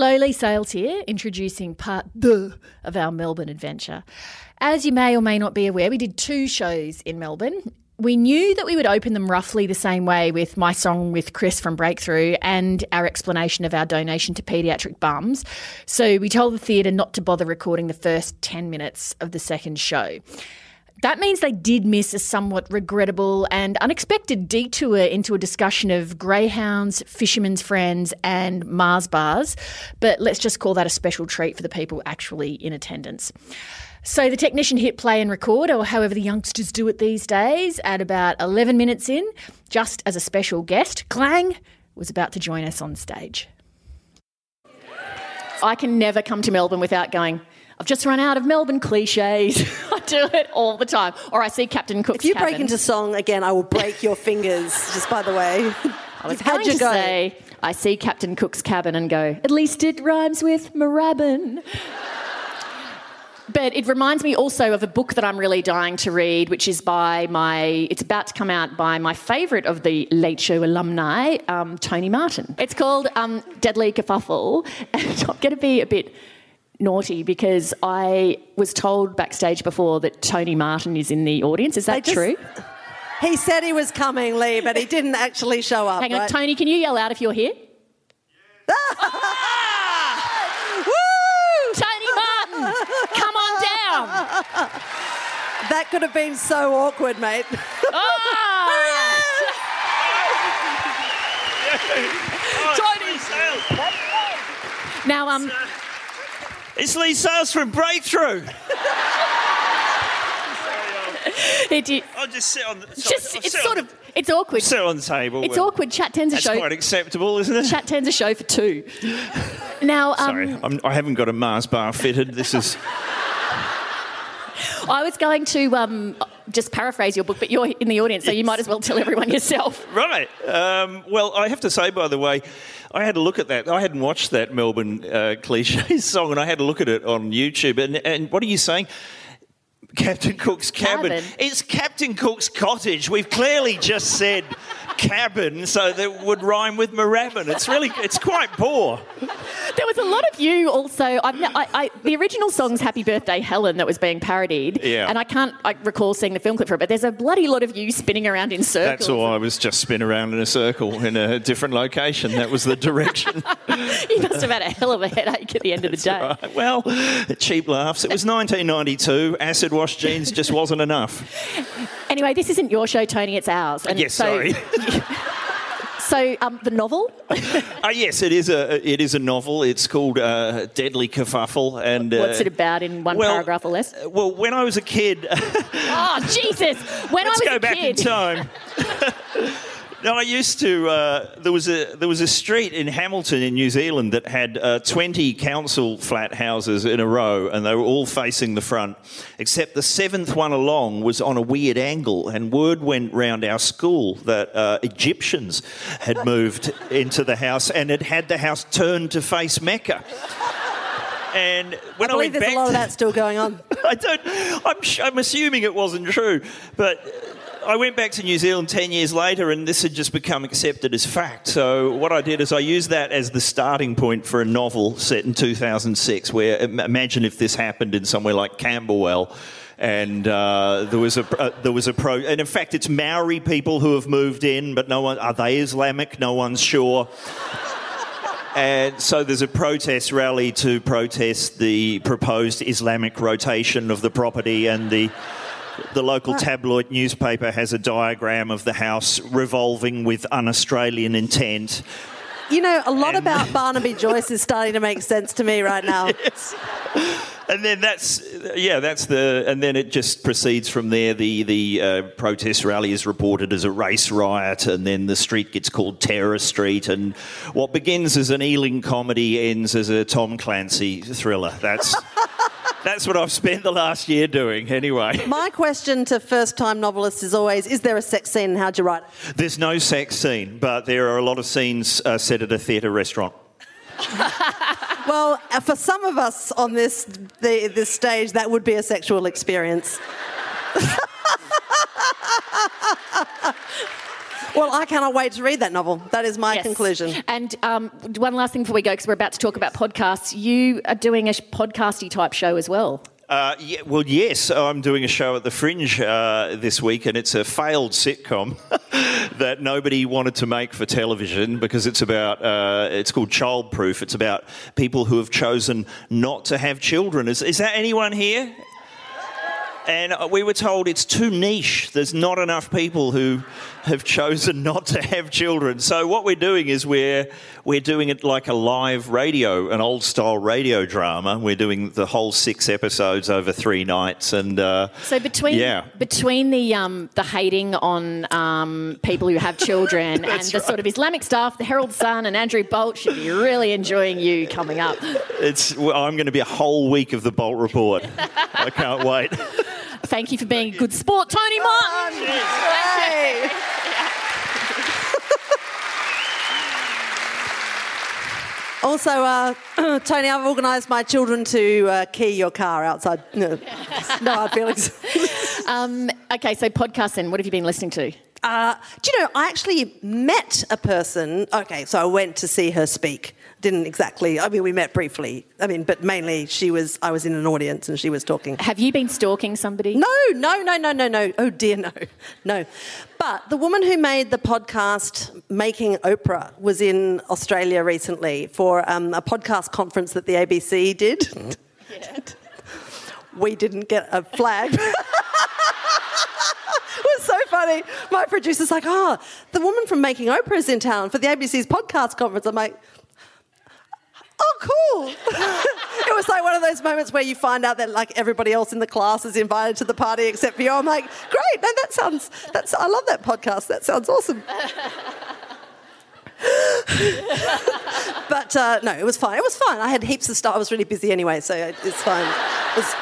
Hello, Leigh Sales here, introducing part deux of our Melbourne adventure. As you may or may not be aware, we did two shows in Melbourne. We knew that we would open them roughly the same way with my song with Chris from Breakthrough and our explanation of our donation to paediatric bums. So we told the theatre not to bother recording the first 10 minutes of the second show. That means they did miss a somewhat regrettable and unexpected detour into a discussion of greyhounds, fishermen's friends, and Mars bars. But let's just call that a special treat for the people actually in attendance. So the technician hit play and record, or however the youngsters do it these days, at about 11 minutes in, just as a special guest, Clang was about to join us on stage. I can never come to Melbourne without going, I've just run out of Melbourne cliches. I do it all the time. Or I see Captain Cook's If you break into song again, I will break your fingers, just by the way. I was going to go. say, I see Captain Cook's cabin and go, at least it rhymes with Moorabbin. But it reminds me also of a book that I'm really dying to read, which is by my, it's about to come out by my favourite of the Late Show alumni, um, Tony Martin. It's called um, Deadly Kerfuffle. And I'm going to be a bit naughty because I was told backstage before that Tony Martin is in the audience. Is that just- true? He said he was coming, Leigh, but he didn't actually show up. Hang on, right? Tony, can you yell out if you're here? Woo! Tony Martin, come on down. That could have been so awkward, mate. Ah! Tony Sales. Now, um, It's Leigh Sales from Breakthrough. it, I'll just sit on. The, sorry, just I'll it's sort on, of it's awkward. sit on the table. It's awkward. Chat tens a That's show. quite acceptable, isn't it? Chat tens a show for two. Now, um, Sorry, I'm, I haven't got a Mars bar fitted. This is. I was going to um, just paraphrase your book, but you're in the audience, so you might as well tell everyone yourself. Right. Um, well, I have to say, by the way, I had a look at that. I hadn't watched that Melbourne uh, cliche song, and I had a look at it on YouTube. And, and what are you saying? Captain Cook's cabin. Cabin. It's Captain Cook's cottage. We've clearly just said cabin, so that would rhyme with Moorabbin. It's really, it's quite poor. There was a lot of you also. I, I, the original song's "Happy Birthday, Helen" that was being parodied, Yeah. and I can't I recall seeing the film clip for it. But there's a bloody lot of you spinning around in circles. That's all. I was just spin around in a circle in a different location. That was the direction. You must have had a hell of a headache at the end of the day. Right. Well, cheap laughs. It was 1992. Acid wash jeans just wasn't enough. Anyway, this isn't your show, Tony. It's ours. And Yes, so, sorry. So, um, the novel. Uh, yes, it is a it is a novel. It's called uh, Deadly Kerfuffle, and uh, What's it about in one well, paragraph or less? uh, Well, when I was a kid, Oh, Jesus! When let's I was go a back in kid, time. No, I used to. Uh, there was a there was a street in Hamilton in New Zealand that had uh, twenty council flat houses in a row, and they were all facing the front, except the seventh one along was on a weird angle. And word went round our school that uh, Egyptians had moved into the house, and it had the house turned to face Mecca. And when I I, believe went there's back a lot of that still going on. I don't. I'm, I'm assuming it wasn't true, but I went back to New Zealand ten years later, and this had just become accepted as fact. So what I did is I used that as the starting point for a novel set in 2006. Where imagine if this happened in somewhere like Camberwell. And uh, there was a uh, there was a pro, and in fact, it's Maori people who have moved in, but no one are they Islamic? No one's sure. And so there's a protest rally to protest the proposed Islamic rotation of the property, and the the local tabloid newspaper has a diagram of the house revolving with un-Australian intent. You know, a lot And- about Barnaby Joyce is starting to make sense to me right now. And then that's yeah, that's the and then it just proceeds from there. The the uh, protest rally is reported as a race riot, and then the street gets called Terror Street, and what begins as an Ealing comedy ends as a Tom Clancy thriller. That's that's what I've spent the last year doing. Anyway, My question to first-time novelists is always: Is there a sex scene, and how'd you write it? there's no sex scene, but there are a lot of scenes uh, set at a theatre restaurant. Well, uh, for some of us on this the, this stage, that would be a sexual experience. Well, I cannot wait to read that novel. That is my Yes. conclusion. And um, one last thing before we go, because we're about to talk about podcasts. You are doing a podcasty type show as well. Uh, yeah, well, yes, I'm doing a show at the Fringe uh, this week, and it's a failed sitcom that nobody wanted to make for television because it's about uh, it's called Childproof. It's about people who have chosen not to have children. Is, is that anyone here? And uh, we were told it's too niche. There's not enough people who have chosen not to have children. So what we're doing is we're we're doing it like a live radio, an old style radio drama. We're doing the whole six episodes over three nights, and uh, So between yeah. between the um, the hating on um, people who have children and That's the sort of Islamic stuff, the Herald Sun and Andrew Bolt should be really enjoying you coming up. it's well, I'm going to be a whole week of the Bolt Report. I can't wait. Thank you for being a good sport, Tony Martin. Hey. Also, uh, Tony, I've organised my children to uh, key your car outside. No, no hard feelings. Um, okay, so podcast then. What have you been listening to? Uh, do you know, I actually met a person. Okay, so I went to see her speak. Didn't exactly. I mean, we met briefly. I mean, but mainly she was. I was in an audience and she was talking. Have you been stalking somebody? No, no, no, no, no, no. Oh dear, no, no. But the woman who made the podcast Making Oprah was in Australia recently for um, a podcast conference that the ABC did. we didn't get a flag. it was so funny. My producer's like, oh, the woman from Making Oprah is in town for the ABC's podcast conference. I'm like, oh, cool. it was like one of those moments where you find out that like everybody else in the class is invited to the party except for you. I'm like, great. No, that sounds, that's, I love that podcast. That sounds awesome. but uh, no, it was fine. It was fine. I had heaps of stuff. I was really busy anyway, so it's fine. It's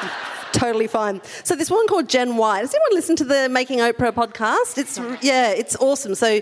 totally fine. So this one called Jenn White. Has anyone listened to the Making Oprah podcast? It's yeah, it's awesome. So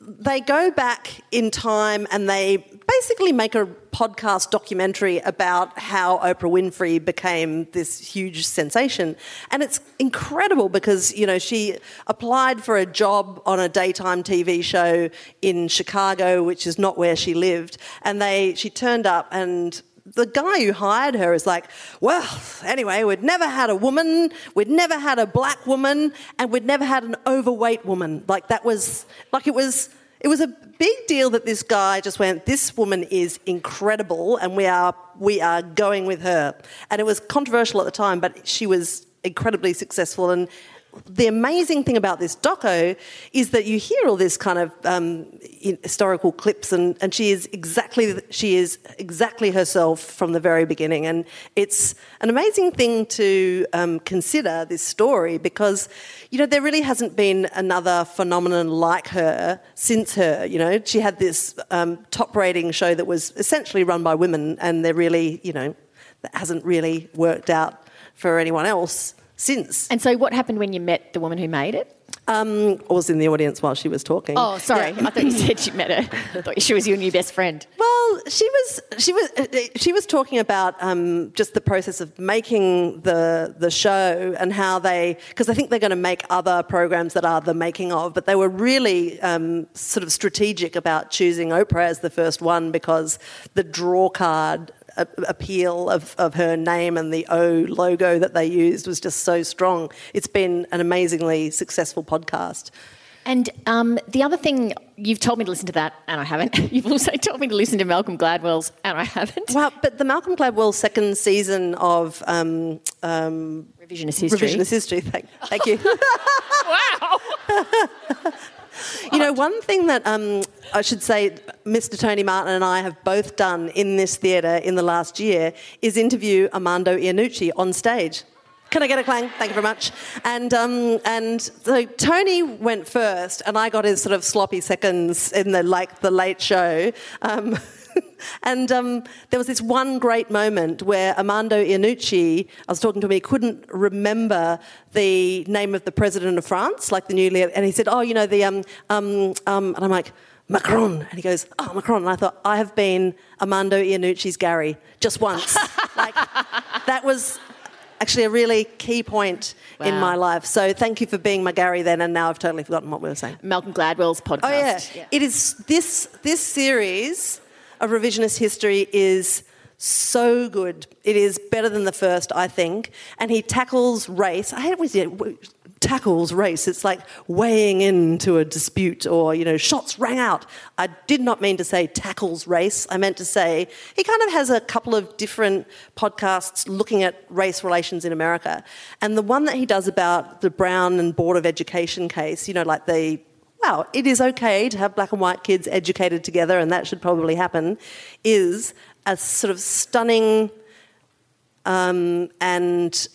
they go back in time and they basically make a podcast documentary about how Oprah Winfrey became this huge sensation. And it's incredible because, you know, she applied for a job on a daytime TV show in Chicago, which is not where she lived. And they she turned up and the guy who hired her is like, well, anyway, we'd never had a woman, we'd never had a black woman, and we'd never had an overweight woman. Like that was like it was it was a big deal that this guy just went, this woman is incredible, and we are we are going with her. And it was controversial at the time, but she was incredibly successful and the amazing thing about this doco is that you hear all this kind of um, historical clips, and, and she is exactly she is exactly herself from the very beginning, and it's an amazing thing to um, consider this story because you know there really hasn't been another phenomenon like her since her. You know, she had this um, top rating show that was essentially run by women, and they're really you know that hasn't really worked out for anyone else since. And so, what happened when you met the woman who made it? Um, I was in the audience while she was talking. Oh, sorry, Yeah. I thought you said you met her. I thought she was your new best friend. Well, she was she was uh, she was talking about um, just the process of making the the show and how they because I think they're going to make other programs that are the making of, but they were really um, sort of strategic about choosing Oprah as the first one because the draw card a- appeal of, of her name and the O logo that they used was just so strong. It's been an amazingly successful podcast. And um, the other thing, you've told me to listen to that, and I haven't. You've also told me to listen to Malcolm Gladwell's, and I haven't. Well, but the Malcolm Gladwell second season of um, um, Revisionist history. Revisionist history. Thank, thank you. Wow. you know, one thing that um, I should say, Mr. Tony Martin and I have both done in this theatre in the last year is interview Armando Iannucci on stage. Can I get a clang? Thank you very much. And um, and so Tony went first, and I got his sort of sloppy seconds in the like the late show. Um, and um, there was this one great moment where Armando Iannucci, I was talking to him, he couldn't remember the name of the president of France, like the newly, and he said, "Oh, you know the um um um," and I'm like. Macron. And he goes, Oh, Macron. And I thought, I have been Armando Iannucci's Gary just once. like, that was actually a really key point in my life. So thank you for being my Gary then, and now I've totally forgotten what we were saying. Malcolm Gladwell's podcast. Oh yeah. it is this this series of revisionist history is so good. It is better than the first, I think, and he tackles race. I hate when he tackles race. It's like weighing into a dispute, or you know, shots rang out. I did not mean to say tackles race. I meant to say he kind of has a couple of different podcasts looking at race relations in America, and the one that he does about the Brown and Board of Education case. You know, like the it is okay to have black and white kids educated together, and that should probably happen, is a sort of stunning um, and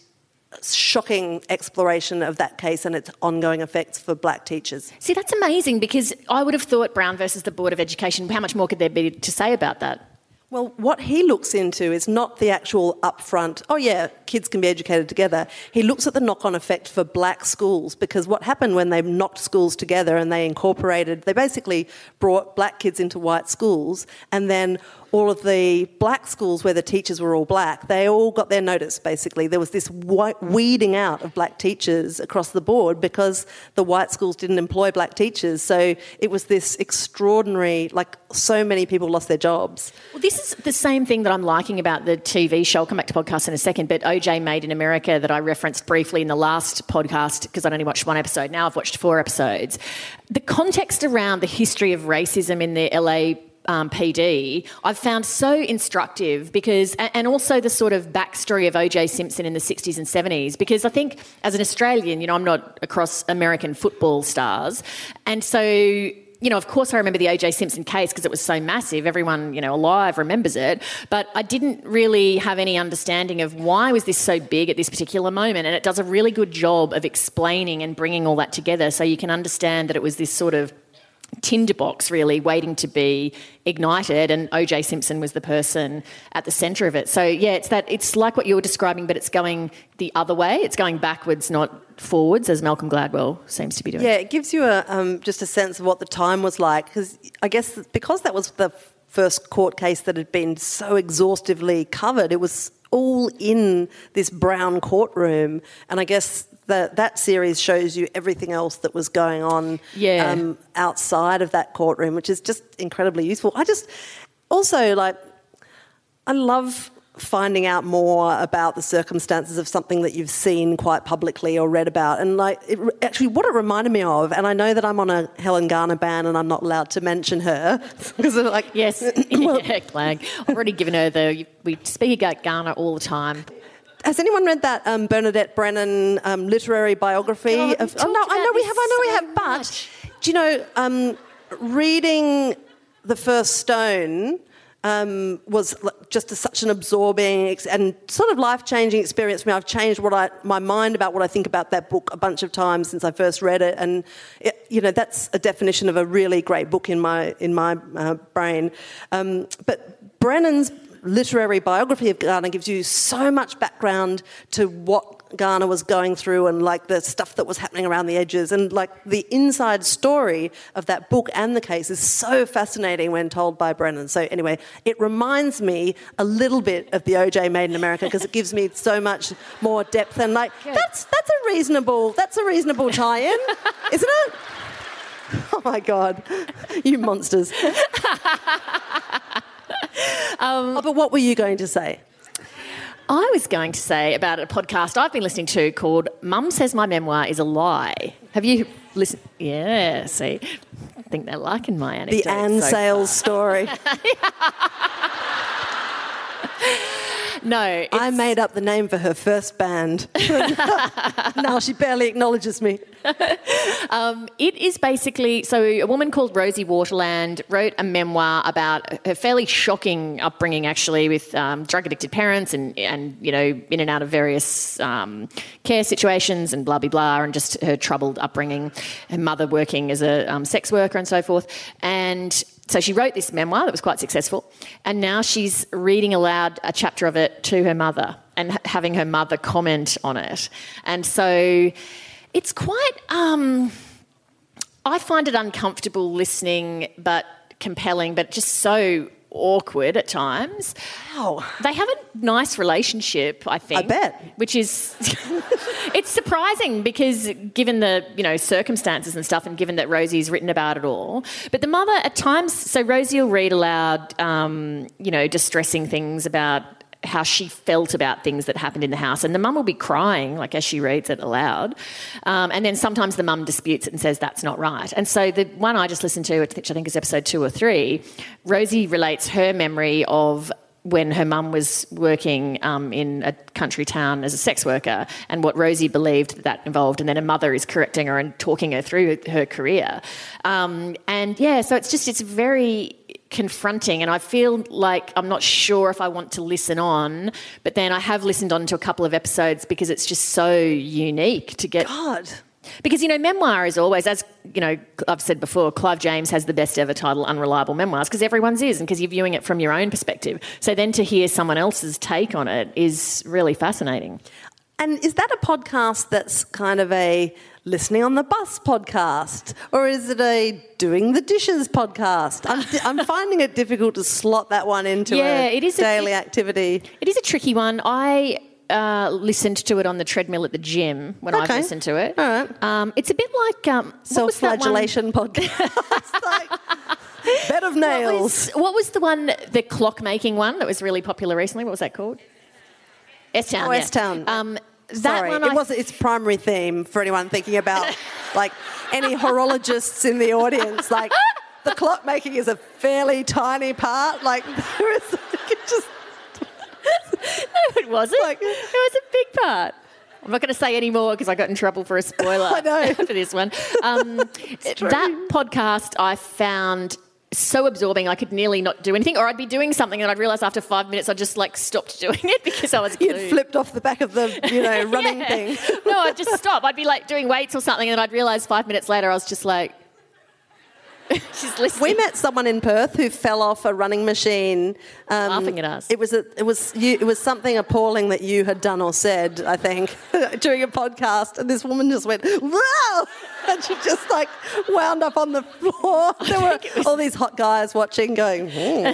shocking exploration of that case and its ongoing effects for black teachers. See, that's amazing because I would have thought Brown versus the Board of Education, how much more could there be to say about that? Well, what he looks into is not the actual upfront, oh yeah, kids can be educated together. He looks at the knock on effect for black schools because what happened when they knocked schools together and they incorporated, they basically brought black kids into white schools and then all of the black schools where the teachers were all black, they all got their notice basically. There was this weeding out of black teachers across the board because the white schools didn't employ black teachers. So it was this extraordinary, like so many people lost their jobs. Well, this is the same thing that I'm liking about the TV show. I'll come back to podcasts in a second, but OJ Made in America that I referenced briefly in the last podcast because I'd only watched one episode. Now I've watched four episodes. The context around the history of racism in the LA um, PD, I've found so instructive because, and also the sort of backstory of OJ Simpson in the 60s and 70s. Because I think as an Australian, you know, I'm not across American football stars. And so, you know, of course, I remember the OJ Simpson case because it was so massive. Everyone, you know, alive remembers it. But I didn't really have any understanding of why was this so big at this particular moment. And it does a really good job of explaining and bringing all that together so you can understand that it was this sort of tinderbox really waiting to be ignited and OJ Simpson was the person at the center of it. So yeah, it's that it's like what you're describing but it's going the other way. It's going backwards not forwards as Malcolm Gladwell seems to be doing. Yeah, it gives you a, um, just a sense of what the time was like. Because I guess because that was the first court case that had been so exhaustively covered, it was all in this brown courtroom. And I guess that that series shows you everything else that was going on Yeah. um, outside of that courtroom, which is just incredibly useful. I just also like, I love finding out more about the circumstances of something that you've seen quite publicly or read about. And like, it, actually, what it reminded me of, and I know that I'm on a Helen Garner ban and I'm not allowed to mention her because like, Yes, yeah, Clag. I've already given her the. We speak about Garner all the time. Has anyone read that um, Bernadette Brennan um, literary biography? God, of, oh no, I know we have. I know we have. But much. do you know, um, reading the first stone um, was just a, such an absorbing and sort of life changing experience for me. I've changed what I my mind about what I think about that book a bunch of times since I first read it, and it, you know that's a definition of a really great book in my in my uh, brain. Um, but Brennan's literary biography of Garner gives you so much background to what Garner was going through and like the stuff that was happening around the edges and like the inside story of that book and the case is so fascinating when told by Brennan. So anyway, it reminds me a little bit of the OJ Made in America because it gives me so much more depth and like that's that's a reasonable that's a reasonable tie-in, isn't it? Oh my god, you monsters! Um, oh, but what were you going to say? I was going to say about a podcast I've been listening to called Mum Says My Memoir is a Lie. Have you listened? Yeah, see. I think they're liking my anecdote. The Anne so Sales story. No, I made up the name for her first band. now she barely acknowledges me. It is basically so a woman called Rosie Waterland wrote a memoir about her fairly shocking upbringing, actually, with um, drug addicted parents and and you know in and out of various um, care situations and blah blah blah, and just her troubled upbringing, her mother working as a um, sex worker and so forth, and. So she wrote this memoir that was quite successful, and now she's reading aloud a chapter of it to her mother and ha- having her mother comment on it. And so it's quite um, I find it uncomfortable listening, but compelling, but just so awkward at times. Wow. They have a nice relationship, I think. I bet. Which is, it's surprising because given the you know circumstances and stuff, and given that Rosie's written about it all, but the mother at times, so Rosie will read aloud, um, you know, distressing things about how she felt about things that happened in the house. And the mum will be crying, like as she reads it aloud. Um, and then sometimes the mum disputes it and says that's not right. And so the one I just listened to, which I think is episode two or three, Rosie relates her memory of when her mum was working um, in a country town as a sex worker and what Rosie believed that, that involved. And then her mother is correcting her and talking her through her career. Um, and yeah, so it's just, it's very confronting and I feel like I'm not sure if I want to listen on, but then I have listened on to a couple of episodes because it's just so unique to get God. because you know memoir is always as you know I've said before Clive James has the best ever title unreliable memoirs because everyone's is and because you're viewing it from your own perspective. So then to hear someone else's take on it is really fascinating. And is that a podcast that's kind of a listening on the bus podcast? Or is it a doing the dishes podcast? I'm, I'm finding it difficult to slot that one into Yeah, a it is a- daily it- activity. It is a tricky one. I uh, listened to it on the treadmill at the gym when I've listened to it. All right. Um, it's a bit like um, what was that one- Self-flagellation podcast. like, bed of What nails. was, what was the one, the clock making one that was really popular recently? What was that called? S Town. Oh, S-Town. Um, that Sorry, one it I- was its primary theme for anyone thinking about like any horologists in the audience. Like the clock making is a fairly tiny part. Like there is it just No, it wasn't. Like- it was a big part. I'm not going to say any more because I got in trouble for a spoiler I know. for this one. Um, that podcast I found so absorbing I could nearly not do anything, or I'd be doing something and I'd realise after five minutes I just like stopped doing it because I was you'd flipped off the back of the you know running Yeah. thing. no, I'd just stop. I'd be like doing weights or something, and I'd realise five minutes later I was just like, she's listening. We met someone in Perth who fell off a running machine. Um, Laughing at us. It was a, it was you, it was something appalling that you had done or said. I think during a podcast, and this woman just went wow, and she just like wound up on the floor. There were was- all these hot guys watching, going. "Hmm."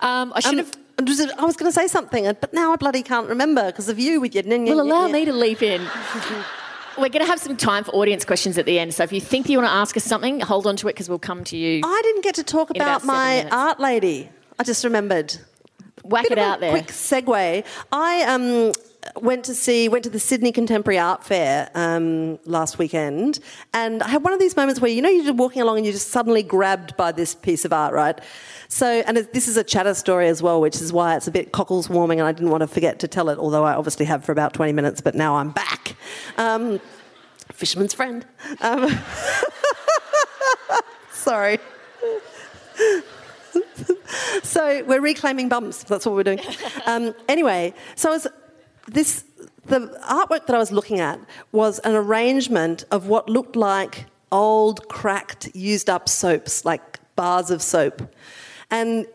Um, I should Um, have. I was going to say something, but now I bloody can't remember because of you with your. Well, allow me to leap in. We're going to have some time for audience questions at the end. So if you think you want to ask us something, hold on to it because we'll come to you. I didn't get to talk about about my art lady. I just remembered. Whack Bit it out there. Quick segue. I um, went to see went to the Sydney Contemporary Art Fair um, last weekend, and I had one of these moments where you know you're just walking along and you're just suddenly grabbed by this piece of art, right? So, and this is a chatter story as well, which is why it's a bit cockles warming, and I didn't want to forget to tell it, although I obviously have for about 20 minutes, but now I'm back. Um, fisherman's friend. Um, sorry. so we're reclaiming bumps. That's what we're doing. Um, anyway, so I was, this the artwork that I was looking at was an arrangement of what looked like old, cracked, used up soaps, like bars of soap, and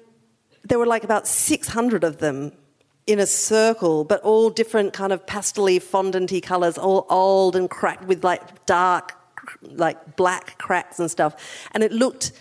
there were like about 600 of them in a circle, but all different kind of pastely, fondanty colours, all old and cracked with like dark, like black cracks and stuff. And it looked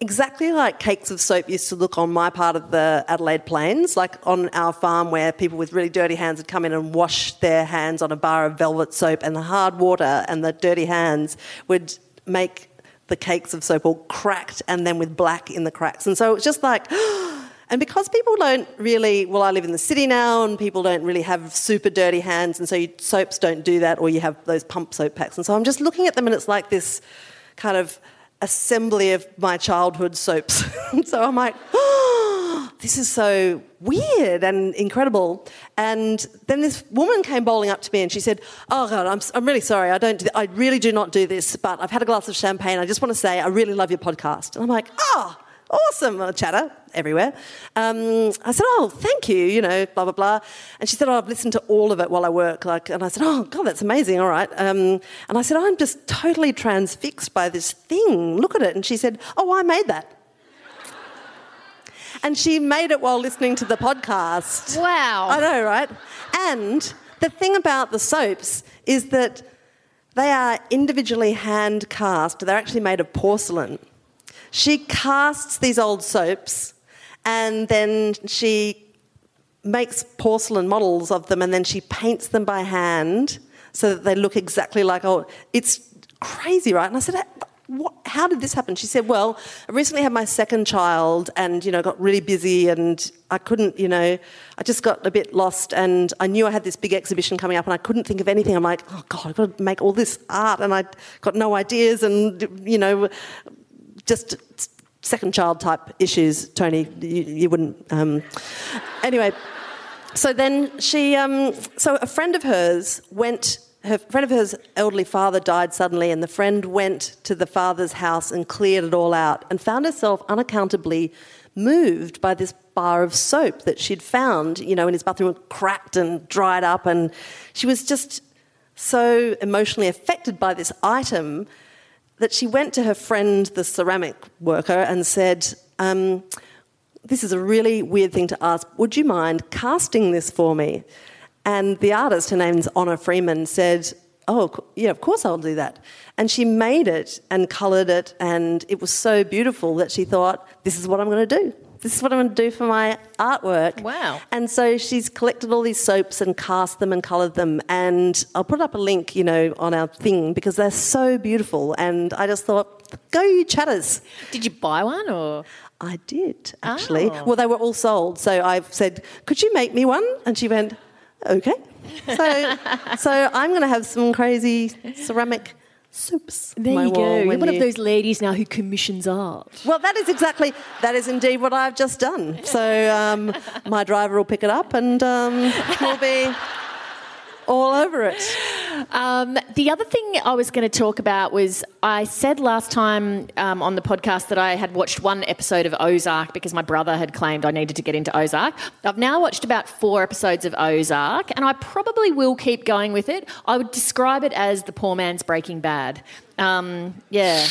exactly like cakes of soap used to look on my part of the Adelaide Plains, like on our farm where people with really dirty hands would come in and wash their hands on a bar of velvet soap, and the hard water and the dirty hands would make the cakes of soap all cracked and then with black in the cracks. And so it's just like, and because people don't really, well, I live in the city now and people don't really have super dirty hands, and so you, soaps don't do that, or you have those pump soap packs. And so I'm just looking at them and it's like this kind of assembly of my childhood soaps. so I'm like, oh, this is so weird and incredible. And then this woman came bowling up to me and she said, "Oh God, I'm, I'm really sorry. I don't. Do I really do not do this. But I've had a glass of champagne. I just want to say I really love your podcast." And I'm like, "Oh." Awesome, chatter everywhere. Um, I said, "Oh, thank you," you know, blah blah blah. And she said, "Oh, I've listened to all of it while I work." Like, and I said, "Oh, God, that's amazing. All right." Um, and I said, "I'm just totally transfixed by this thing. Look at it." And she said, "Oh, I made that." And she made it while listening to the podcast. Wow. I know, right? And the thing about the soaps is that they are individually hand cast. They're actually made of porcelain. She casts these old soaps and then she makes porcelain models of them and then she paints them by hand so that they look exactly like old. It's crazy, right? And I said, what, how did this happen? She said, well, I recently had my second child and, you know, got really busy and I couldn't, you know, I just got a bit lost and I knew I had this big exhibition coming up and I couldn't think of anything. I'm like, oh God, I've got to make all this art and I got no ideas and, you know, just second child type issues, Tony. You, you wouldn't. Um, anyway, so then she, um, so a friend of hers went. Her friend of hers elderly father died suddenly, and the friend went to the father's house and cleared it all out, and found herself unaccountably moved by this bar of soap that she'd found, you know, in his bathroom, cracked and dried up, and she was just so emotionally affected by this item that she went to her friend, the ceramic worker, and said, um, This is a really weird thing to ask. Would you mind casting this for me? And the artist, her name's Honor Freeman, said, Oh, yeah, of course I'll do that. And she made it and coloured it, and it was so beautiful that she thought, This is what I'm going to do this is what I'm going to do for my artwork. Wow. And so she's collected all these soaps and cast them and coloured them. And I'll put up a link, you know, on our thing because they're so beautiful. And I just thought, go you chatters. Did you buy one or? I did, actually. Oh. Well, they were all sold. So I've said, could you make me one? And she went, okay. So, so I'm going to have some crazy ceramic soups. There my you go. You're one you- of those ladies now who commissions art. Well, that is exactly, that is indeed what I've just done. So um, my driver will pick it up and um, we'll be all over it. Um, the other thing I was going to talk about was I said last time um, on the podcast that I had watched one episode of Ozark because my brother had claimed I needed to get into Ozark. I've now watched about four episodes of Ozark and I probably will keep going with it. I would describe it as the poor man's Breaking Bad. Um, yeah.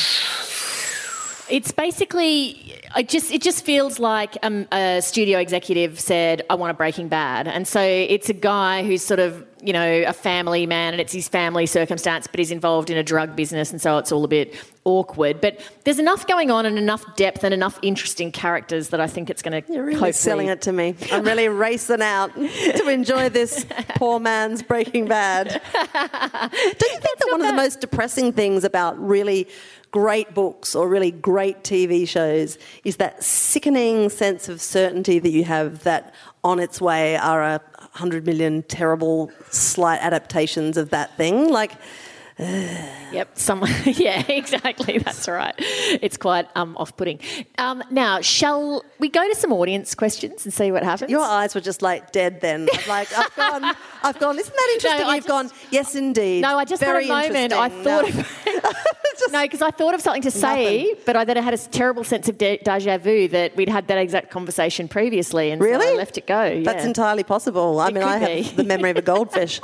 It's basically, I just it just feels like um, a studio executive said, "I want a Breaking Bad," and so it's a guy who's sort of you know a family man, and it's his family circumstance, but he's involved in a drug business, and so it's all a bit awkward. But there's enough going on, and enough depth, and enough interesting characters that I think it's going to You're really hopefully selling it to me. I'm really racing out to enjoy this poor man's Breaking Bad. Don't you think that one of the most depressing things about really great books or really great TV shows is that sickening sense of certainty that you have that on its way are a hundred million terrible slight adaptations of that thing? Like, Yep, someone. yeah, exactly. That's right. It's quite um, off-putting. Um, now, shall we go to some audience questions and see what happens? your eyes were just like dead then. I'm like, I've gone, I've gone, isn't that interesting? I You've just- gone, yes, indeed. No, I just Very had a moment. I thought No. of no, because I thought of something to say, but I then I had a terrible sense of de- deja vu that we'd had that exact conversation previously, and so Really? I left it go. Yeah. That's entirely possible. I It mean, I have be. the memory of a goldfish.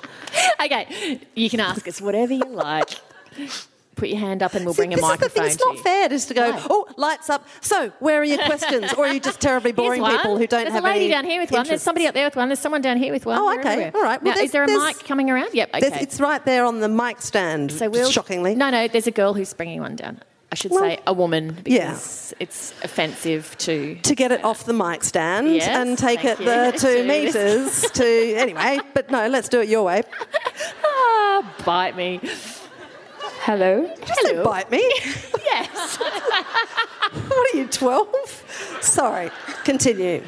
okay, you can ask us whatever you like. Like, put your hand up, and we'll See, bring a this is the thing. It's not fair just to go. No. Oh, lights up. So, where are your questions? or are you just terribly boring people who don't There's have a lady down here with one. There's somebody up there with one. There's someone down here with one. Oh, They're okay. everywhere. All right. Well, now, is there a mic coming around? Yep. Okay. It's right there on the mic stand. So we'll shockingly. No, no. There's a girl who's bringing one down. I should Well, say a woman yeah. because it's offensive to. To get it off the mic stand Yes, and take it the you. two meters to anyway. But no, let's do it your way. Ah, bite me. Hello. Don't bite me. Yes. what are you, twelve? Sorry. Continue.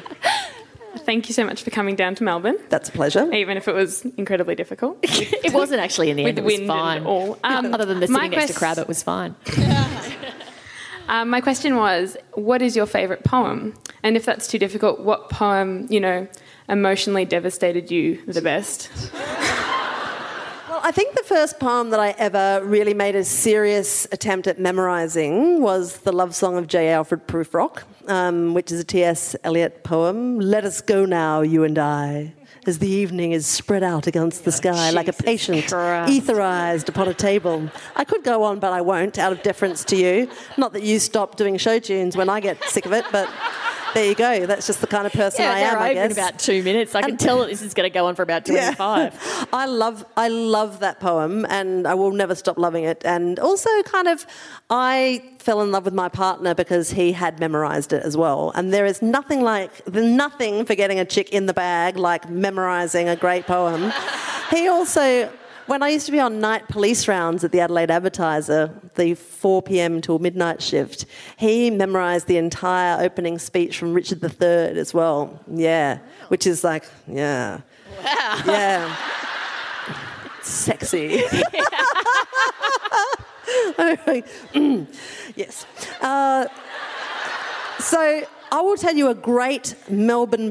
Thank you so much for coming down to Melbourne, That's a pleasure. even if it was incredibly difficult. it wasn't actually in the With end. It was wind fine. and all. Um, Other than the my sitting next to quest- crowd, it was fine. Um, my question was, what is your favourite poem? And if that's too difficult, what poem, you know, emotionally devastated you the best? Well, I think the first poem that I ever really made a serious attempt at memorising was the love song of J. Alfred Prufrock, um, which is a T.S. Eliot poem. Let us go now, you and I, as the evening is spread out against the sky like a patient Christ. etherized upon a table. I could go on, but I won't, out of deference to you. Not that you stop doing show tunes when I get sick of it, but there you go. That's just the kind of person Yeah, I am. I over in guess. about two minutes. I can tell that this is going to go on for about 25. I love I love that poem and I will never stop loving it. And also kind of I fell in love with my partner because he had memorized it as well. And there is nothing like nothing for getting a chick in the bag like memorizing a great poem. he also when I used to be on night police rounds at the Adelaide Advertiser, the 4 p.m. till midnight shift, he memorised the entire opening speech from Richard III as well. Yeah, which is like, yeah. Wow. Yeah. Sexy. yes. Uh, so I will tell you a great Melbourne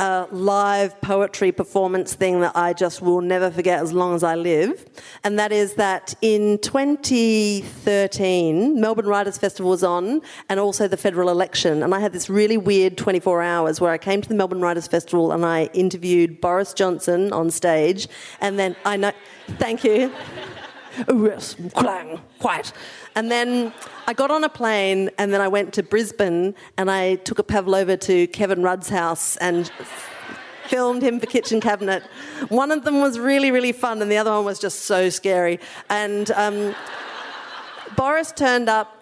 uh, live poetry performance thing that I just will never forget as long as I live. And that is that in 2013, Melbourne Writers Festival was on and also the federal election. And I had this really weird 24 hours where I came to the Melbourne Writers Festival and I interviewed Boris Johnson on stage. And then I know, thank you. Oh, yes, clang, quite. And then I got on a plane and then I went to Brisbane and I took a pavlova to Kevin Rudd's house and filmed him for Kitchen Cabinet. One of them was really, really fun and the other one was just so scary. And um, Boris turned up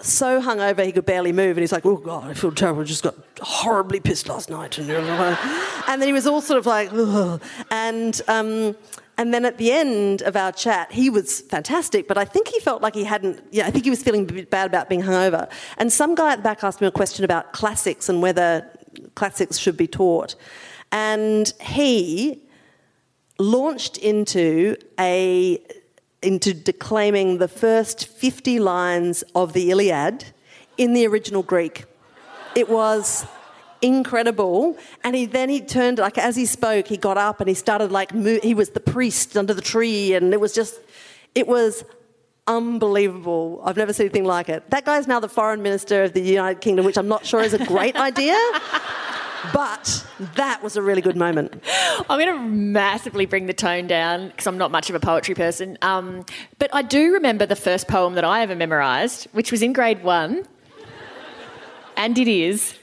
so hungover he could barely move, and he's like, "Oh God, I feel terrible. I just got horribly pissed last night." And, and then he was all sort of like, Ugh. and um, and then at the end of our chat, he was fantastic, but I think he felt like he hadn't. Yeah, I think he was feeling a bit bad about being hungover. And some guy at the back asked me a question about classics and whether classics should be taught, and he launched into a into declaiming the first 50 lines of the Iliad in the original Greek. It was incredible. And he then he turned like as he spoke he got up and he started like he was the priest under the tree. And it was just it was unbelievable. I've never seen anything like it. That guy's now the foreign minister of the united kingdom which i'm not sure is a great idea. But that was a really good moment. I'm going to massively bring the tone down because I'm not much of a poetry person. Um, but I do remember the first poem that I ever memorised, which was in grade one. And it is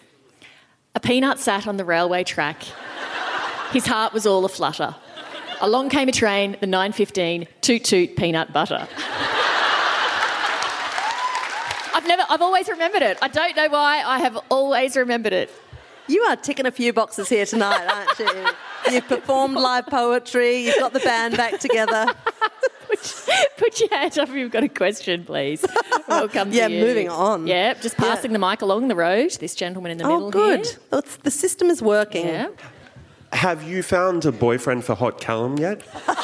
A peanut sat on the railway track. His heart was all aflutter. Along came a train, the 9.15, toot toot peanut butter. I've never, I've always remembered it. I don't know why, I have always remembered it. You are ticking a few boxes here tonight, aren't you? You've performed live poetry, you've got the band back together. Put, put your hand up if you've got a question, please. We'll come to Yeah, you. moving on. Yeah, just passing the mic along the road. This gentleman in the Oh, middle good. here. Well, the system is working. Yeah. Have you found a boyfriend for Hot Callum yet?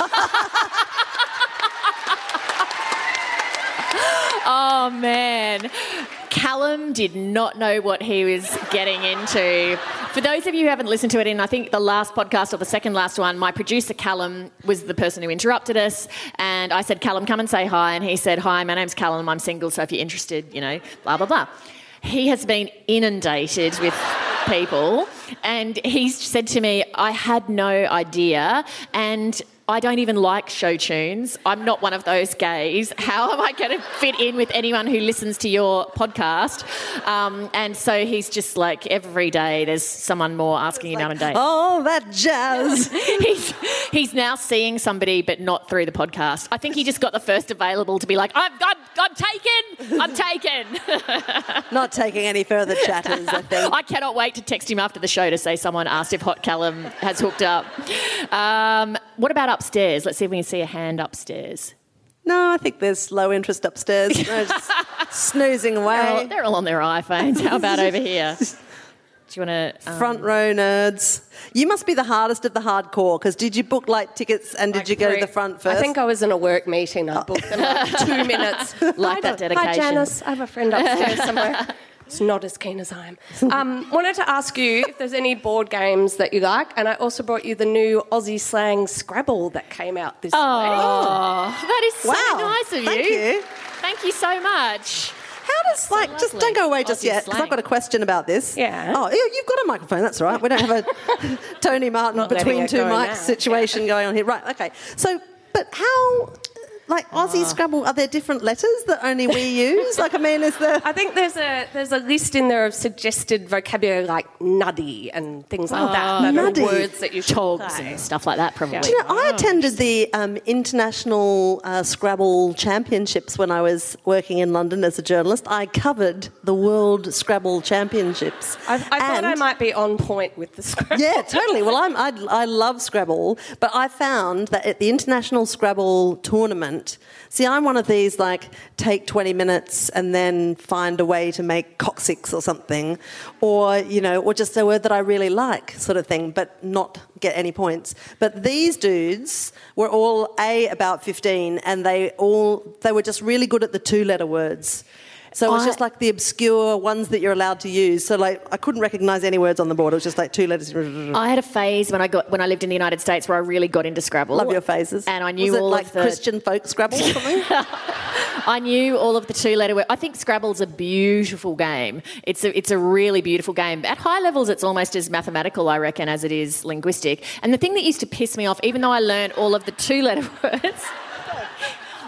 Oh man. Callum did not know what he was getting into. For those of you who haven't listened to it, in I think the last podcast or the second last one, my producer Callum was the person who interrupted us, and I said, "Callum, come and say hi," and he said, "Hi, my name's Callum. I'm single, so if you're interested, you know, blah blah blah." He has been inundated with people, and he said to me, "I had no idea," and I don't even like show tunes. I'm not one of those gays. How am I going to fit in with anyone who listens to your podcast? Um, and so he's just like every day there's someone more asking him out on dates. Oh, that jazz. he's, he's now seeing somebody, but not through the podcast. I think he just got the first available to be like, I'm, I'm, I'm taken, I'm taken. Not taking any further chatters, I think. I cannot wait to text him after the show to say someone asked if Hot Callum has hooked up. Um, what about upstairs? Let's see if we can see a hand upstairs. No, I think there's low interest upstairs. They're just snoozing They're all, away. they're all on their iPhones. How about over here? Do you want to? Um, Front row nerds. You must be the hardest of the hardcore because did you book like tickets and did you go to the front first? I think I was in a work meeting. I booked them like two minutes. like that dedication. Hi, Janice. I have a friend upstairs somewhere. It's not as keen as I am. Um, wanted to ask you if there's any board games that you like, and I also brought you the new Aussie slang Scrabble that came out this week. Oh, that is so Wow. nice of Thank you. you. Thank you so much. How does like just don't go away just Aussie yet because. I've got a question about this. Yeah. Oh, you- you've got a microphone. That's all right. We don't have a Tony Martin Not between two mics now. situation going on here. Right. Okay. So, but how? Like Aussie Scrabble? Are there different letters that only we use? Like, I mean, is there? I think there's a there's a list in there of suggested vocabulary like nuddy and things like that. that nuddy. words that you should play. and stuff like that, probably. Do you know, I attended the um, International uh, Scrabble Championships when I was working in London as a journalist. I covered the World Scrabble Championships. I, I thought I might be on point with the Scrabble. Yeah, totally. Well, I'm, I, I love Scrabble, but I found that at the International Scrabble tournament, see, I'm one of these like take 20 minutes and then find a way to make coccyx or something, or, you know, or just a word that I really like sort of thing, but not get any points. But these dudes were all A, about 15, and they all, they were just really good at the two letter words. So it was I- just like the obscure ones that you're allowed to use. So like I couldn't recognise any words on the board. It was just like two letters. I had a phase when I got when I lived in the United States where I really got into Scrabble. Love your phases. And I knew all like of the Christian folk Scrabble or something. I knew all of the two-letter words. I think Scrabble's a beautiful game. It's a, it's a really beautiful game. At high levels, it's almost as mathematical, I reckon, as it is linguistic. And the thing that used to piss me off, even though I learned all of the two-letter words,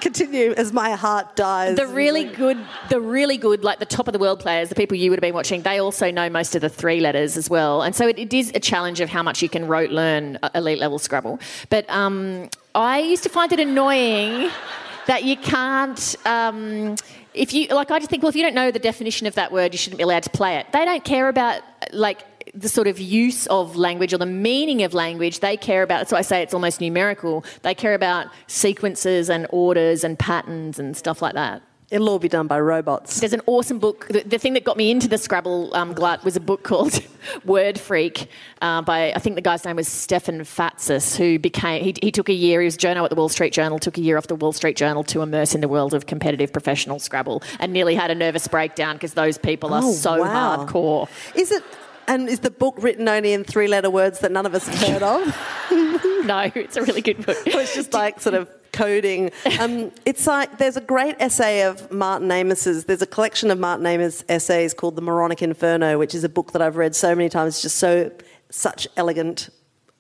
Continue as my heart dies. the really good, the really good, like the top of the world players, the people you would have been watching, they also know most of the three letters as well. And so it, it is a challenge of how much you can rote learn elite level Scrabble. But um, I used to find it annoying that you can't. Um, if you like, I just think, well, if you don't know the definition of that word, you shouldn't be allowed to play it. They don't care about like the sort of use of language or the meaning of language. They care about. That's why I say it's almost numerical. They care about sequences and orders and patterns and stuff like that. It'll all be done by robots. There's an awesome book. The, the thing that got me into the Scrabble um, glut was a book called Word Freak uh, by, I think the guy's name was Stefan Fatsis, who became, he, he took a year, he was a journo at the Wall Street Journal, took a year off the Wall Street Journal to immerse in the world of competitive professional Scrabble and nearly had a nervous breakdown because those people are Oh, so wow. hardcore. Is it? And is the book written only in three-letter words that none of us have heard of? No, it's a really good book. It's just like sort of coding. Um, it's like there's a great essay of Martin Amis's. There's a collection of Martin Amis essays called The Moronic Inferno, which is a book that I've read so many times. It's just so such elegant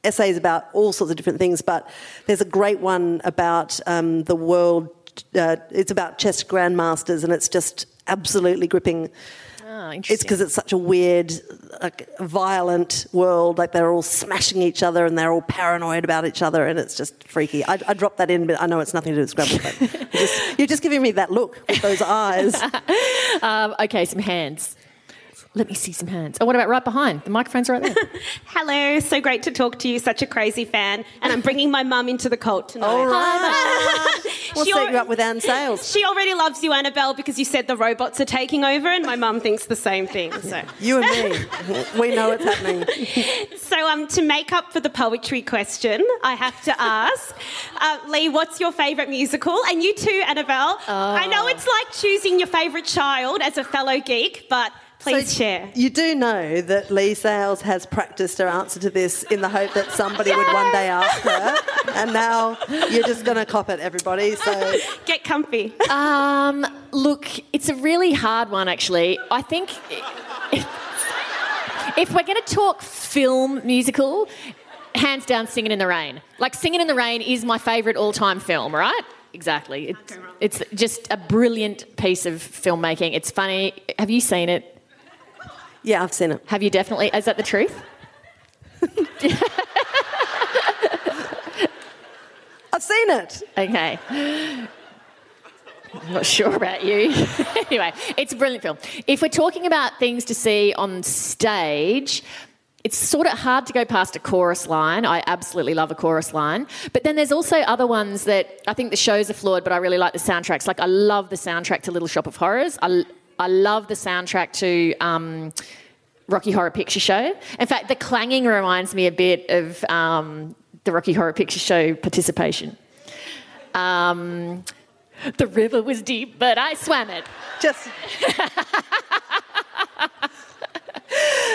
essays about all sorts of different things. But there's a great one about um, the world. Uh, it's about chess grandmasters, and it's just absolutely gripping. Ah, It's because it's such a weird, like, violent world. Like they're all smashing each other and they're all paranoid about each other, and it's just freaky. I, I dropped that in, but I know it's nothing to do with Scrabble. But you're, just, you're just giving me that look with those eyes. Um, okay, some hands. Let me see some hands. Oh, what about right behind? The microphone's right there. Hello, so great to talk to you. Such a crazy fan, and I'm bringing my mum into the cult tonight. All right, we'll She set al- you up with Anne Sales. She already loves you, Annabel, because you said the robots are taking over, and my mum thinks the same thing. So, You and me, we know what's happening. so um, to make up for the poetry question, I have to ask, uh, Leigh, what's your favourite musical? And you too, Annabel. I know it's like choosing your favourite child as a fellow geek, but please So share. You do know that Leigh Sales has practiced her answer to this in the hope that somebody would one day ask her, and now you're just going to cop it, everybody. So. Get comfy. Um, look, it's a really hard one, actually. I think if, if we're going to talk film musical, hands down, Singing in the Rain. Like, Singing in the Rain is my favourite all time film, right? Exactly. It's, it's just a brilliant piece of filmmaking. It's funny. Have you seen it? Yeah, I've seen it. Have you definitely? Is that the truth? I've seen it. Okay. I'm not sure about you. anyway, it's a brilliant film. If we're talking about things to see on stage, it's sort of hard to go past a chorus line. I absolutely love a chorus line. But then there's also other ones that I think the shows are flawed, but I really like the soundtracks. Like, I love the soundtrack to Little Shop of Horrors. I, I love the soundtrack to. Um, Rocky Horror Picture Show. In fact, the clanging reminds me a bit of um, the Rocky Horror Picture Show participation. Um, the river was deep, but I swam it. Just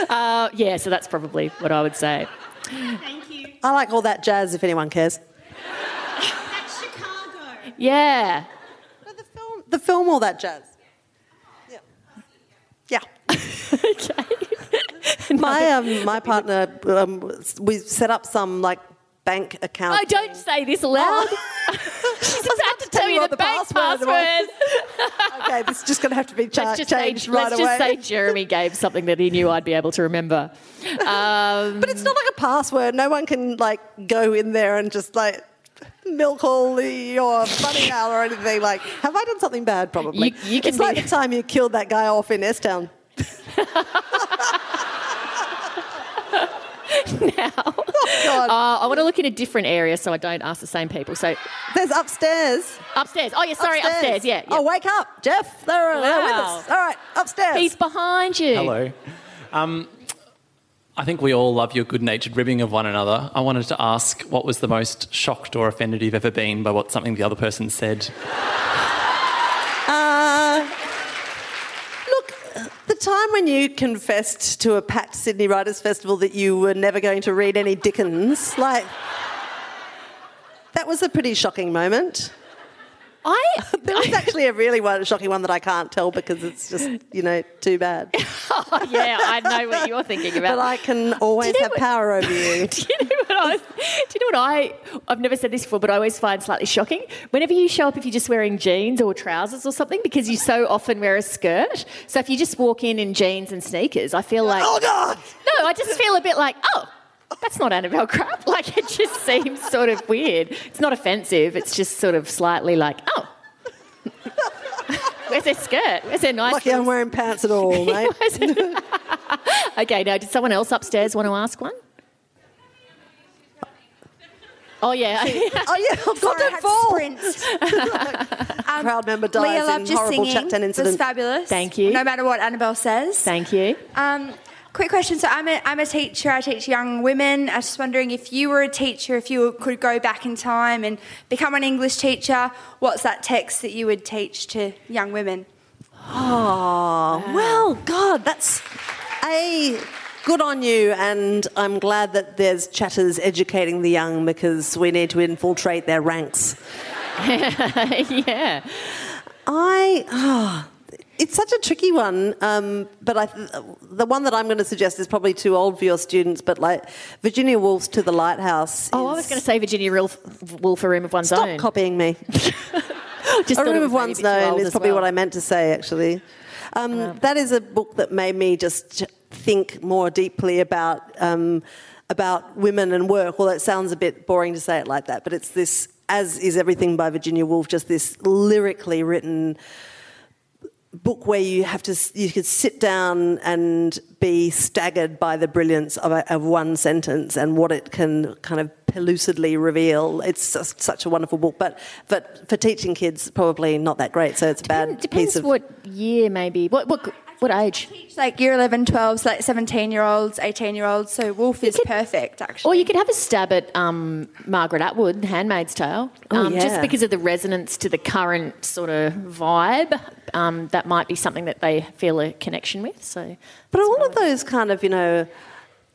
Uh, yeah, so that's probably what I would say. Thank you. I like all that jazz. If anyone cares. That's Chicago. Yeah. The film, the film, all that jazz. Okay. My um, my partner, um, we set up some like bank account. Oh, don't say this aloud. She's about to tell you the, the bank password password. okay, this is just going to have to be cha- changed say, right let's away. just say Jeremy gave something that he knew I'd be able to remember. Um, but it's not like a password. No one can like go in there and just like milk all the or funny out or anything. Like, have I done something bad? Probably. You- you can it's like the time you killed that guy off in S Town. Now. God. Uh, I want to look in a different area so I don't ask the same people. So There's upstairs. upstairs. Oh, yeah, sorry, upstairs. Yeah. yeah. Oh, wake up, Jeff. They're, they're with us. All right, upstairs. He's behind you. Hello. Um, I think we all love your good natured ribbing of one another. I wanted to ask what was the most shocked or offended you've ever been by what something the other person said? time when you confessed to a packed Sydney Writers Festival that you were never going to read any Dickens, like, that was a pretty shocking moment. I, There was actually a really one, shocking one that I can't tell because it's just, you know, too bad. Oh, yeah, I know what you're thinking about. But I can always have what- power over you. do you know what I? Do you know what I? I've never said this before, but I always find slightly shocking. Whenever you show up, if you're just wearing jeans or trousers or something, because you so often wear a skirt. So if you just walk in in jeans and sneakers, I feel oh, like Oh, God! no, I just feel a bit like oh. That's not Annabel Crabb. Like it just seems sort of weird. It's not offensive. It's just sort of slightly like, oh, where's their skirt? Where's their nice? Lucky I'm wearing pants at all, mate. okay, now did someone else upstairs want to ask one? Oh yeah. Oh, yeah, I've got Sorry, I to had fall. sprint. Um, Crowd member dies Leah in loved your horrible singing. chat 10 It was incident. fabulous. Thank you. No matter what Annabel says. Thank you. Um, quick question. So I'm a, I'm a teacher. I teach young women. I was just wondering if you were a teacher, if you could go back in time and become an English teacher, what's that text that you would teach to young women? Oh, ah. well, God, that's a good on you, and I'm glad that there's chatters educating the young because we need to infiltrate their ranks. yeah. I, oh, it's such a tricky one, um, but I, the one that I'm going to suggest is probably too old for your students. But like Virginia Woolf's "To the Lighthouse." Oh, I was going to say Virginia Woolf, Wolf, A Room of One's Stop Own. copying me. Just a room of was maybe a one's own is probably well. what I meant to say, actually. Um, That is a book that made me just think more deeply about um, about women and work. Well, it sounds a bit boring to say it like that, but it's this, as is everything by Virginia Woolf, just this lyrically written book where you have to you could sit down and be staggered by the brilliance of, a, of one sentence and what it can kind of pellucidly reveal. It's just such a wonderful book, but but for teaching kids, probably not that great. So it's a bad Depends piece of. what year, maybe. What what what age? Teach like year 11, 12, so like 17 year olds, 18 year olds. So Woolf is perfect, actually. Or you could have a stab at um, Margaret Atwood, *Handmaid's Tale*, Oh, um, just because of the resonance to the current sort of vibe. Um, that might be something that they feel a connection with. So, But all of those kind of, you know,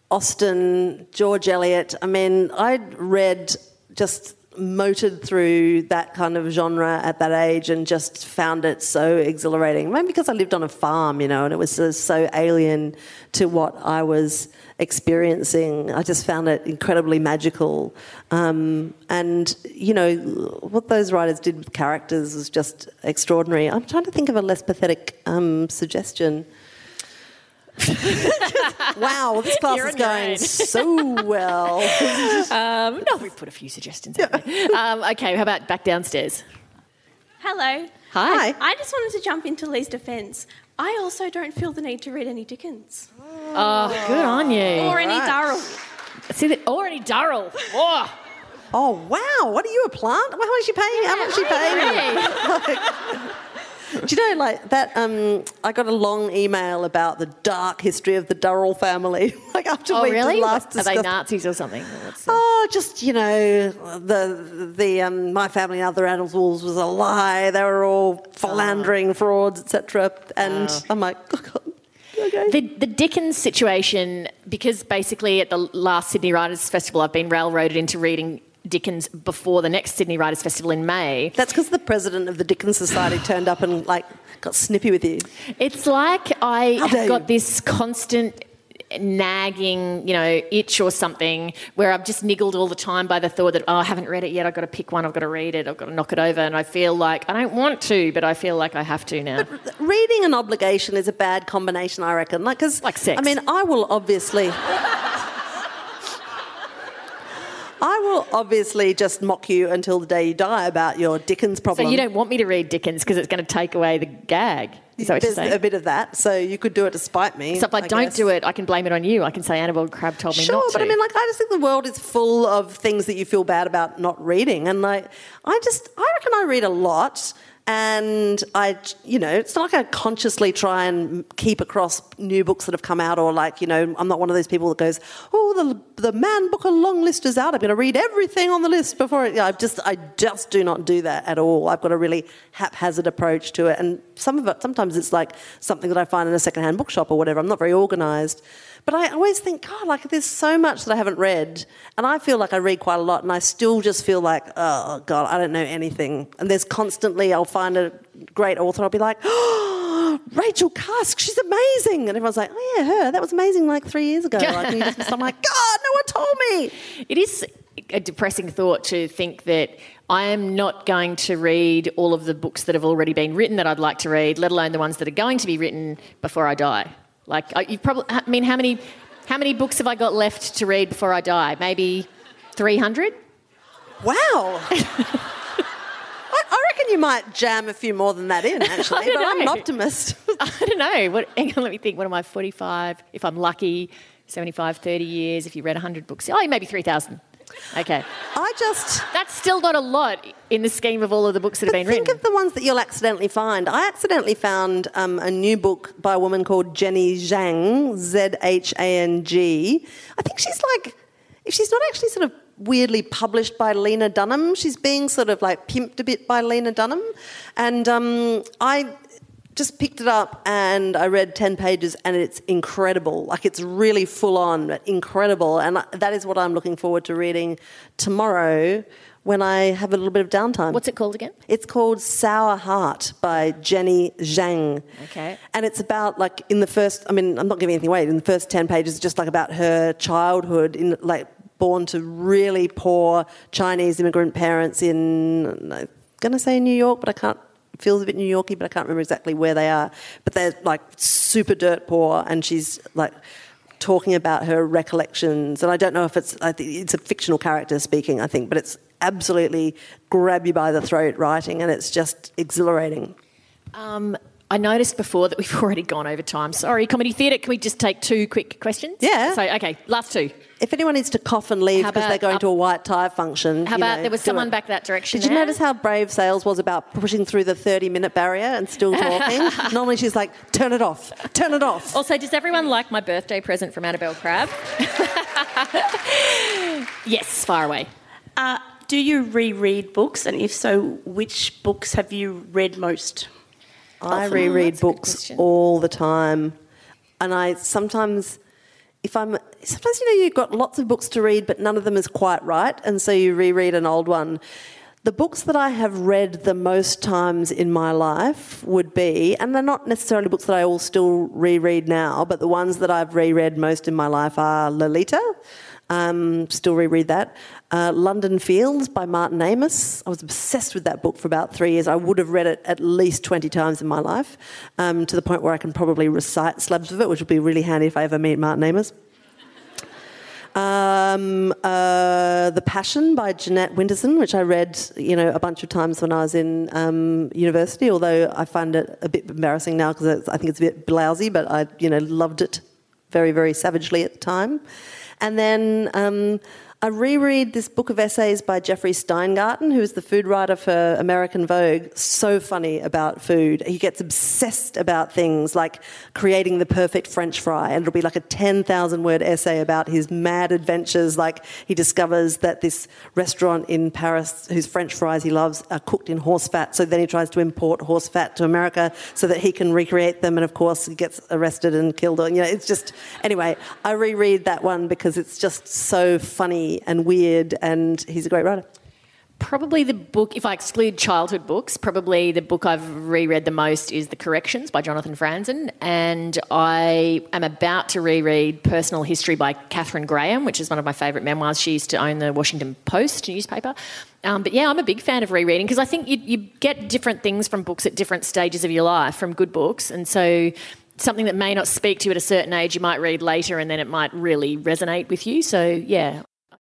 Austen, George Eliot, I mean, I'd read, just motored through that kind of genre at that age and just found it so exhilarating. Maybe because I lived on a farm, you know, and it was so alien to what I was experiencing. I just found it incredibly magical. Um, and, you know, what those writers did with characters was just extraordinary. I'm trying to think of a less pathetic um, suggestion. wow, this class You're is going own. so well. um, no, we put a few suggestions. haven't um, okay, how about back downstairs? Hello. Hi. I just wanted to jump into Leigh's defence. I also don't feel the need to read any Dickens Oh, good on you. or any right. Durrell. See that? Or any Durrell. Oh, Oh wow! What are you a plant? How much are you paying? How much are you paying? Do you know, like that? Um, I got a long email about the dark history of the Durrell family. like after oh we really? last Are they Nazis or something? Or Oh, just you know, the the um, my family and other animals wolves was a lie. They were all philandering frauds, etc. And I'm like, oh, God. Okay. The, the Dickens situation, because basically at the last Sydney Writers' Festival, I've been railroaded into reading Dickens before the next Sydney Writers' Festival in May. That's because the president of the Dickens Society turned up and like got snippy with you. It's like I have got this constant nagging, you know, itch or something where I've just niggled all the time by the thought that, oh, I haven't read it yet. I've got to pick one. I've got to read it. I've got to knock it over. And I feel like I don't want to, but I feel like I have to now. Reading an obligation is a bad combination, I reckon. Like, cause, Like sex. I mean, I will obviously. I will obviously just mock you until the day you die about your Dickens problem. So you don't want me to read Dickens because it's going to take away the gag. There's a bit of that, so you could do it to spite me. So if I, don't guess. do it, I can blame it on you. I can say Annabel Crabb told me Sure, not to. Sure, but I mean, like, I just think the world is full of things that you feel bad about not reading, and like, I just, I reckon I read a lot, and I, you know, it's not like I consciously try and keep across new books that have come out, or like, you know, I'm not one of those people that goes, oh, the the Man Booker long list is out. I'm going to read everything on the list before it. Yeah, I just, I just do not do that at all. I've got a really haphazard approach to it, and some of it, sometimes it's like something that I find in a secondhand bookshop or whatever. I'm not very organised. But I always think, God, like there's so much that I haven't read, and I feel like I read quite a lot, and I still just feel like, oh God, I don't know anything. And there's constantly, I'll find a great author, I'll be like, oh, Rachel Cusk, she's amazing, and everyone's like, oh yeah, her, that was amazing like three years ago. Like, just- I'm like, God, no one told me. It is a depressing thought to think that I am not going to read all of the books that have already been written that I'd like to read, let alone the ones that are going to be written before I die. Like, I- you probably, I mean, how many, how many books have I got left to read before I die? Maybe 300? Wow. I, I reckon you might jam a few more than that in, actually, but I'm an optimist. I don't know. What, hang on, let me think. What am I, 45? If I'm lucky, 75, 30 years. If you read 100 books, oh, maybe 3,000. Okay. I just. That's still not a lot in the scheme of all of the books that have been think written. Think of the ones that you'll accidentally find. I accidentally found um, a new book by a woman called Jenny Zhang, Z H A N G. I think she's like, if she's not actually sort of weirdly published by Lena Dunham, she's being sort of like pimped a bit by Lena Dunham. And um, I just picked it up and I read 10 pages and it's incredible. Like it's really full on, but incredible. And that is what I'm looking forward to reading tomorrow when I have a little bit of downtime. What's it called again? It's called Sour Heart by Jenny Zhang. Okay. And it's about like in the first, I mean, I'm not giving anything away, in the first 10 pages, just like about her childhood in like born to really poor Chinese immigrant parents in, I'm going to say New York, but I can't, feels a bit New Yorky, but I can't remember exactly where they are. But they're like super dirt poor and she's like, talking about her recollections, and I don't know if it's I think it's a fictional character speaking, I think, but it's absolutely grab you by the throat writing, and it's just exhilarating. Um, I noticed before that we've already gone over time. Sorry, comedy theatre. Can we just take two quick questions? Yeah. So okay, last two. If anyone needs to cough and leave How because about they're going up- to a white tie function, How you about know, there was someone it. back that direction? Did you notice how brave Sales was about pushing through the 30 minute barrier and still talking? Normally she's like, turn it off, turn it off. Also, does everyone like my birthday present from Annabel Crabb? yes, far away. Uh, do you reread books? And if so, which books have you read most? I Often. reread That's a good books all the time. And I sometimes, if I'm, sometimes, you know, you've got lots of books to read, but none of them is quite right. And so you reread an old one. The books that I have read the most times in my life would be, and they're not necessarily books that I will still reread now, but the ones that I've reread most in my life are Lolita. Um, still reread that. Uh, London Fields by Martin Amis. I was obsessed with that book for about three years. I would have read it at least 20 times in my life, um, to the point where I can probably recite slabs of it, which would be really handy if I ever meet Martin Amis. Um, uh, the Passion by Jeanette Winterson, which I read, you know, a bunch of times when I was in um, university. Although I find it a bit embarrassing now because I think it's a bit blousy, but I, you know, loved it very, very savagely at the time. And then um, I reread this book of essays by Jeffrey Steingarten, who is the food writer for American Vogue. So funny about food. He gets obsessed about things like creating the perfect French fry, and it'll be like a 10,000 word essay about his mad adventures. Like he discovers that this restaurant in Paris, whose French fries he loves, are cooked in horse fat. So then he tries to import horse fat to America so that he can recreate them. And of course, he gets arrested and killed. You know, it's just, anyway, I reread that one because it's just so and weird, and he's a great writer. Probably the book, if I exclude childhood books, probably the book I've reread the most is The Corrections by Jonathan Franzen. And I am about to reread Personal History by Katharine Graham, which is one of my favourite memoirs. She used to own the Washington Post newspaper. Um, but yeah, I'm a big fan of rereading because I think you, you get different things from books at different stages of your life from good books. And so something that may not speak to you at a certain age, you might read later and then it might really resonate with you. So yeah,